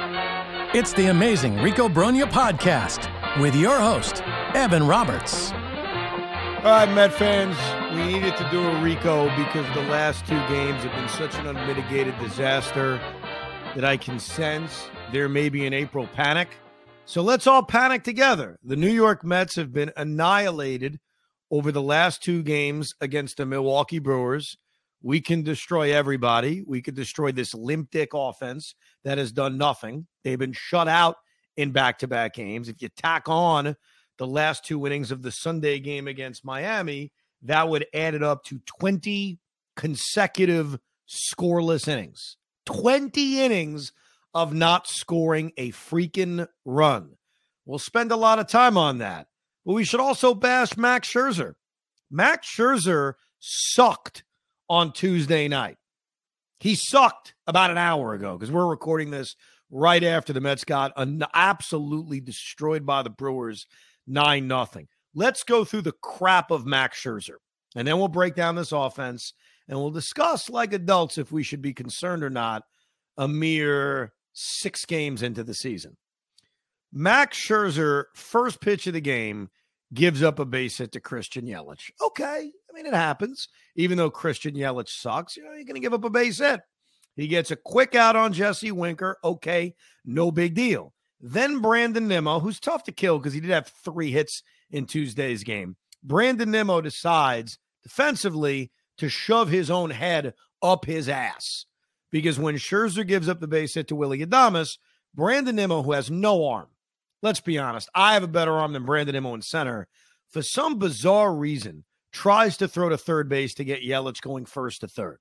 It's the amazing Rico Brogna podcast with your host, Evan Roberts. All right, Met fans, we needed to do a Rico because the last two games have been such an unmitigated disaster that I can sense there may be an April panic. So let's all panic together. The New York Mets have been annihilated over the last two games against the Milwaukee Brewers. We can destroy everybody. We could destroy this limp dick offense that has done nothing. They've been shut out in back to back games. If you tack on the last two innings of the Sunday game against Miami, that would add it up to 20 consecutive scoreless innings. 20 innings of not scoring a freaking run. We'll spend a lot of time on that. But we should also bash Max Scherzer. Max Scherzer sucked on Tuesday night. He sucked about an hour ago because we're recording this right after the Mets got an absolutely destroyed by the Brewers 9 nothing. Let's go through the crap of Max Scherzer and then we'll break down this offense and we'll discuss like adults if we should be concerned or not a mere six games into the season. Max Scherzer, first pitch of the game, gives up a base hit to Christian Yelich. Okay. I mean, it happens. Even though Christian Yelich sucks, you know, you're going to give up a base hit. He gets a quick out on Jesse Winker. Okay. No big deal. Then Brandon Nimmo, who's tough to kill because he did have three hits in Tuesday's game. Brandon Nimmo decides defensively to shove his own head up his ass because when Scherzer gives up the base hit to Willie Adames, Brandon Nimmo, who has no arm, let's be honest, I have a better arm than Brandon Nimmo in center, for some bizarre reason, tries to throw to third base to get Yelich going first to third.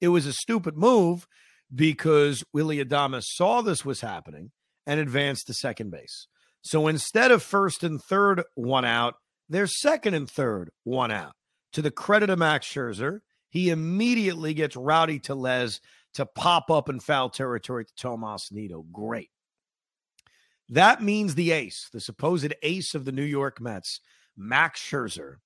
It was a stupid move because Willie Adames saw this was happening and advanced to second base. So instead of first and third one out, they're second and third one out. To the credit of Max Scherzer, he immediately gets Rowdy Tellez to pop up in foul territory to Tomas Nido. Great. That means the ace, the supposed ace of the New York Mets, Max Scherzer,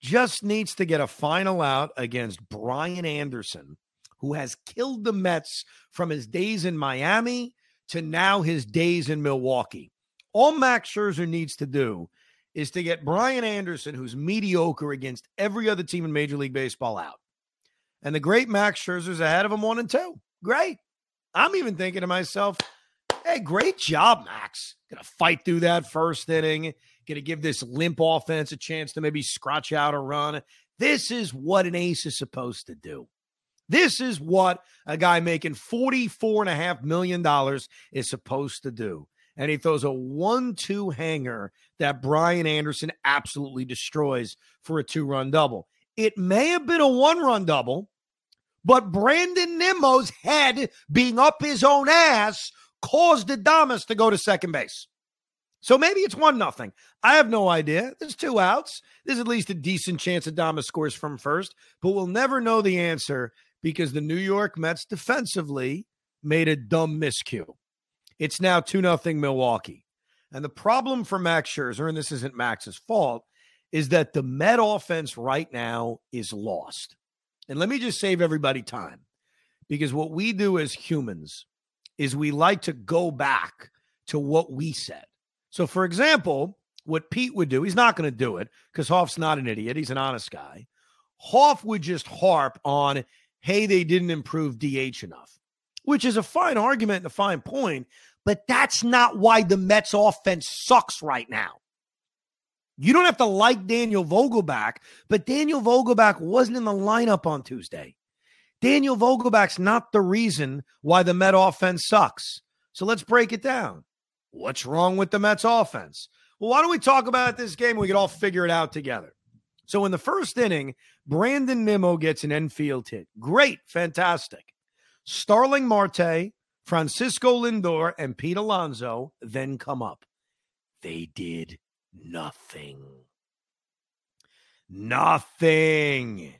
just needs to get a final out against Brian Anderson, who has killed the Mets from his days in Miami to now his days in Milwaukee. All Max Scherzer needs to do is to get Brian Anderson, who's mediocre against every other team in Major League Baseball, out. And the great Max Scherzer's ahead of him one and two. Great. I'm even thinking to myself, hey, great job, Max. Gonna fight through that first inning, gonna give this limp offense a chance to maybe scratch out a run. This is what an ace is supposed to do. This is what a guy making $44.5 million is supposed to do. And he throws a one two hanger that Brian Anderson absolutely destroys for a two run double. It may have been a one run double, but Brandon Nimmo's head being up his own ass caused Adames to go to second base. So maybe it's one nothing. I have no idea. There's two outs. There's at least a decent chance Adames scores from first, but we'll never know the answer because the New York Mets defensively made a dumb miscue. It's now 2 nothing Milwaukee. And the problem for Max Scherzer, and this isn't Max's fault, is that the Met offense right now is lost. And let me just save everybody time because what we do as humans is we like to go back to what we said. So, for example, what Pete would do, he's not going to do it because Hoff's not an idiot. He's an honest guy. Hoff would just harp on, hey, they didn't improve DH enough, which is a fine argument and a fine point, but that's not why the Mets offense sucks right now. You don't have to like Daniel Vogelbach, but Daniel Vogelbach wasn't in the lineup on Tuesday. Daniel Vogelbach's not the reason why the Met offense sucks. So let's break it down. What's wrong with the Mets offense? Well, why don't we talk about this game? We can all figure it out together. So in the first inning, Brandon Nimmo gets an infield hit. Great, fantastic. Starling Marte, Francisco Lindor, and Pete Alonso then come up. They did nothing. Nothing.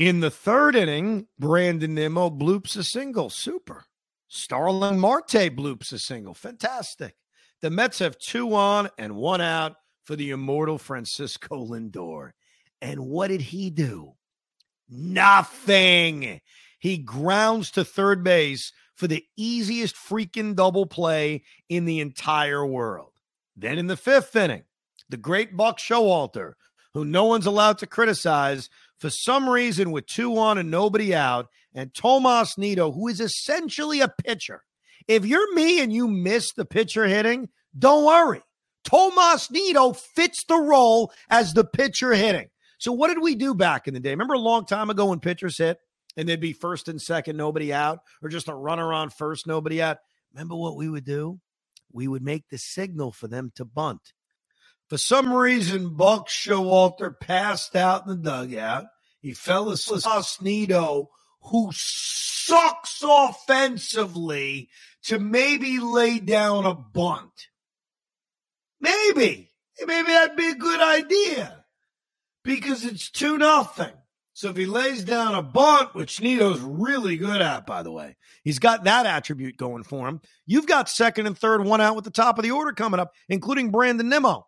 In the third inning, Brandon Nimmo bloops a single. Super. Starling Marte bloops a single. Fantastic. The Mets have two on and one out for the immortal Francisco Lindor. And what did he do? Nothing. He grounds to third base for the easiest freaking double play in the entire world. Then in the fifth inning, the great Buck Showalter, who no one's allowed to criticize, for some reason with two on and nobody out, and Tomas Nido, who is essentially a pitcher. If you're me and you miss the pitcher hitting, don't worry. Tomas Nido fits the role as the pitcher hitting. So what did we do back in the day? Remember a long time ago when pitchers hit and they'd be first and second, nobody out, or just a runner on first, nobody out? Remember what we would do? We would make the signal for them to bunt. For some reason, Buck Showalter passed out in the dugout. He fell asleep. Nido, who sucks offensively, to maybe lay down a bunt. Maybe. Maybe that'd be a good idea because it's 2 nothing. So if he lays down a bunt, which Nido's really good at, by the way, he's got that attribute going for him. You've got second and third, one out with the top of the order coming up, including Brandon Nimmo.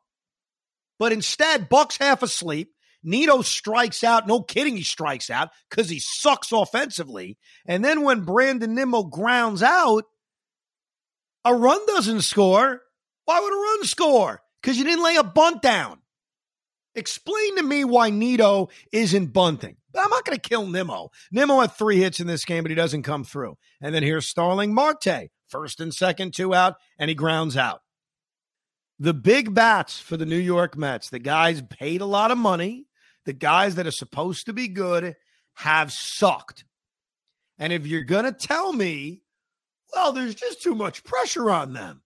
But instead, Buck's half asleep. Nido strikes out. No kidding, he strikes out because he sucks offensively. And then when Brandon Nimmo grounds out, a run doesn't score. Why would a run score? Because you didn't lay a bunt down. Explain to me why Nido isn't bunting. But I'm not going to kill Nimmo. Nimmo had three hits in this game, but he doesn't come through. And then here's Starling Marte, first and second, two out, and he grounds out. The big bats for the New York Mets, the guys paid a lot of money, the guys that are supposed to be good have sucked. And if you're going to tell me, well, there's just too much pressure on them,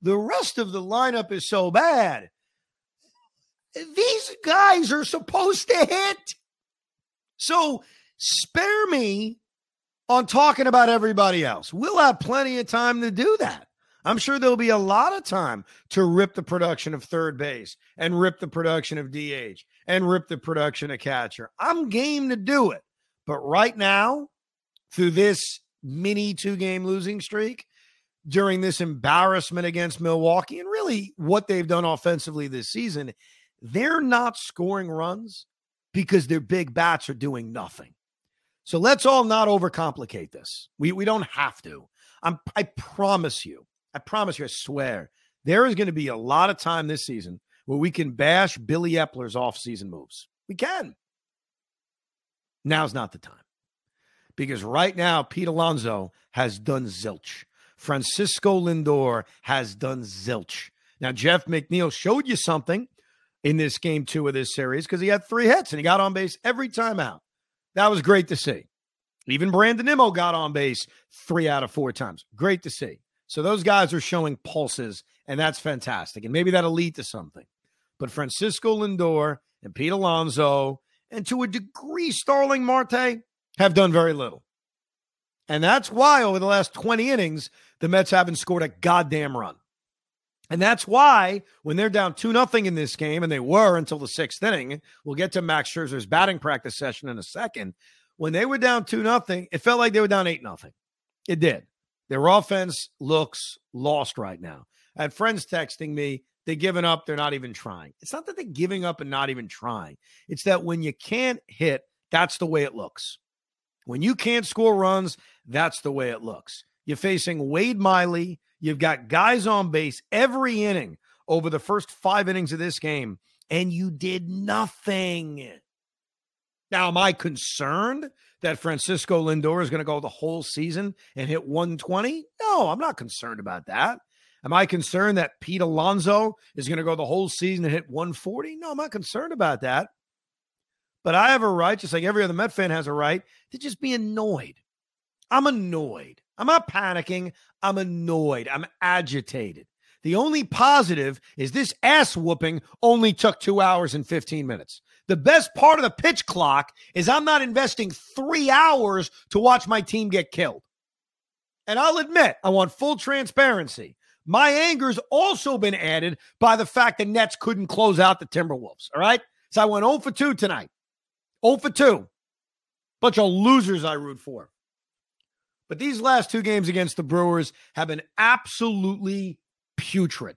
the rest of the lineup is so bad. These guys are supposed to hit. So spare me on talking about everybody else. We'll have plenty of time to do that. I'm sure there'll be a lot of time to rip the production of third base and rip the production of DH and rip the production of catcher. I'm game to do it. But right now, through this mini two game losing streak, during this embarrassment against Milwaukee and really what they've done offensively this season, they're not scoring runs because their big bats are doing nothing. So let's all not overcomplicate this. We we don't have to. I'm I promise you. I promise you, I swear, there is going to be a lot of time this season where we can bash Billy Eppler's offseason moves. We can. Now's not the time. Because right now, Pete Alonso has done zilch. Francisco Lindor has done zilch. Now, Jeff McNeil showed you something in this game two of this series because he had three hits and he got on base every time out. That was great to see. Even Brandon Nimmo got on base three out of four times. Great to see. So those guys are showing pulses, and that's fantastic. And maybe that'll lead to something. But Francisco Lindor and Pete Alonso, and to a degree, Starling Marte have done very little. And that's why over the last 20 innings, the Mets haven't scored a goddamn run. And that's why when they're down 2 nothing in this game, and they were until the sixth inning, we'll get to Max Scherzer's batting practice session in a second. When they were down 2 nothing, it felt like they were down 8 nothing. It did. Their offense looks lost right now. I had friends texting me, they're giving up, they're not even trying. It's not that they're giving up and not even trying. It's that when you can't hit, that's the way it looks. When you can't score runs, that's the way it looks. You're facing Wade Miley. You've got guys on base every inning over the first five innings of this game, and you did nothing. Now, am I concerned that Francisco Lindor is going to go the whole season and hit 120? No, I'm not concerned about that. Am I concerned that Pete Alonso is going to go the whole season and hit 140? No, I'm not concerned about that. But I have a right, just like every other Met fan has a right, to just be annoyed. I'm annoyed. I'm not panicking. I'm annoyed. I'm agitated. The only positive is this ass whooping only took two hours and 15 minutes. The best part of the pitch clock is I'm not investing three hours to watch my team get killed. And I'll admit, I want full transparency. My anger's also been added by the fact the Nets couldn't close out the Timberwolves. All right. So I went 0 for 2 tonight. 0 for 2. Bunch of losers I root for. But these last two games against the Brewers have been absolutely putrid.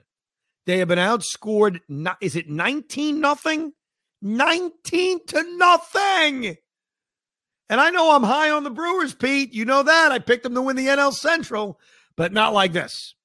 They have been outscored. Is it 19 nothing? 19 to nothing. And I know I'm high on the Brewers, Pete. You know that. I picked them to win the NL Central, but not like this.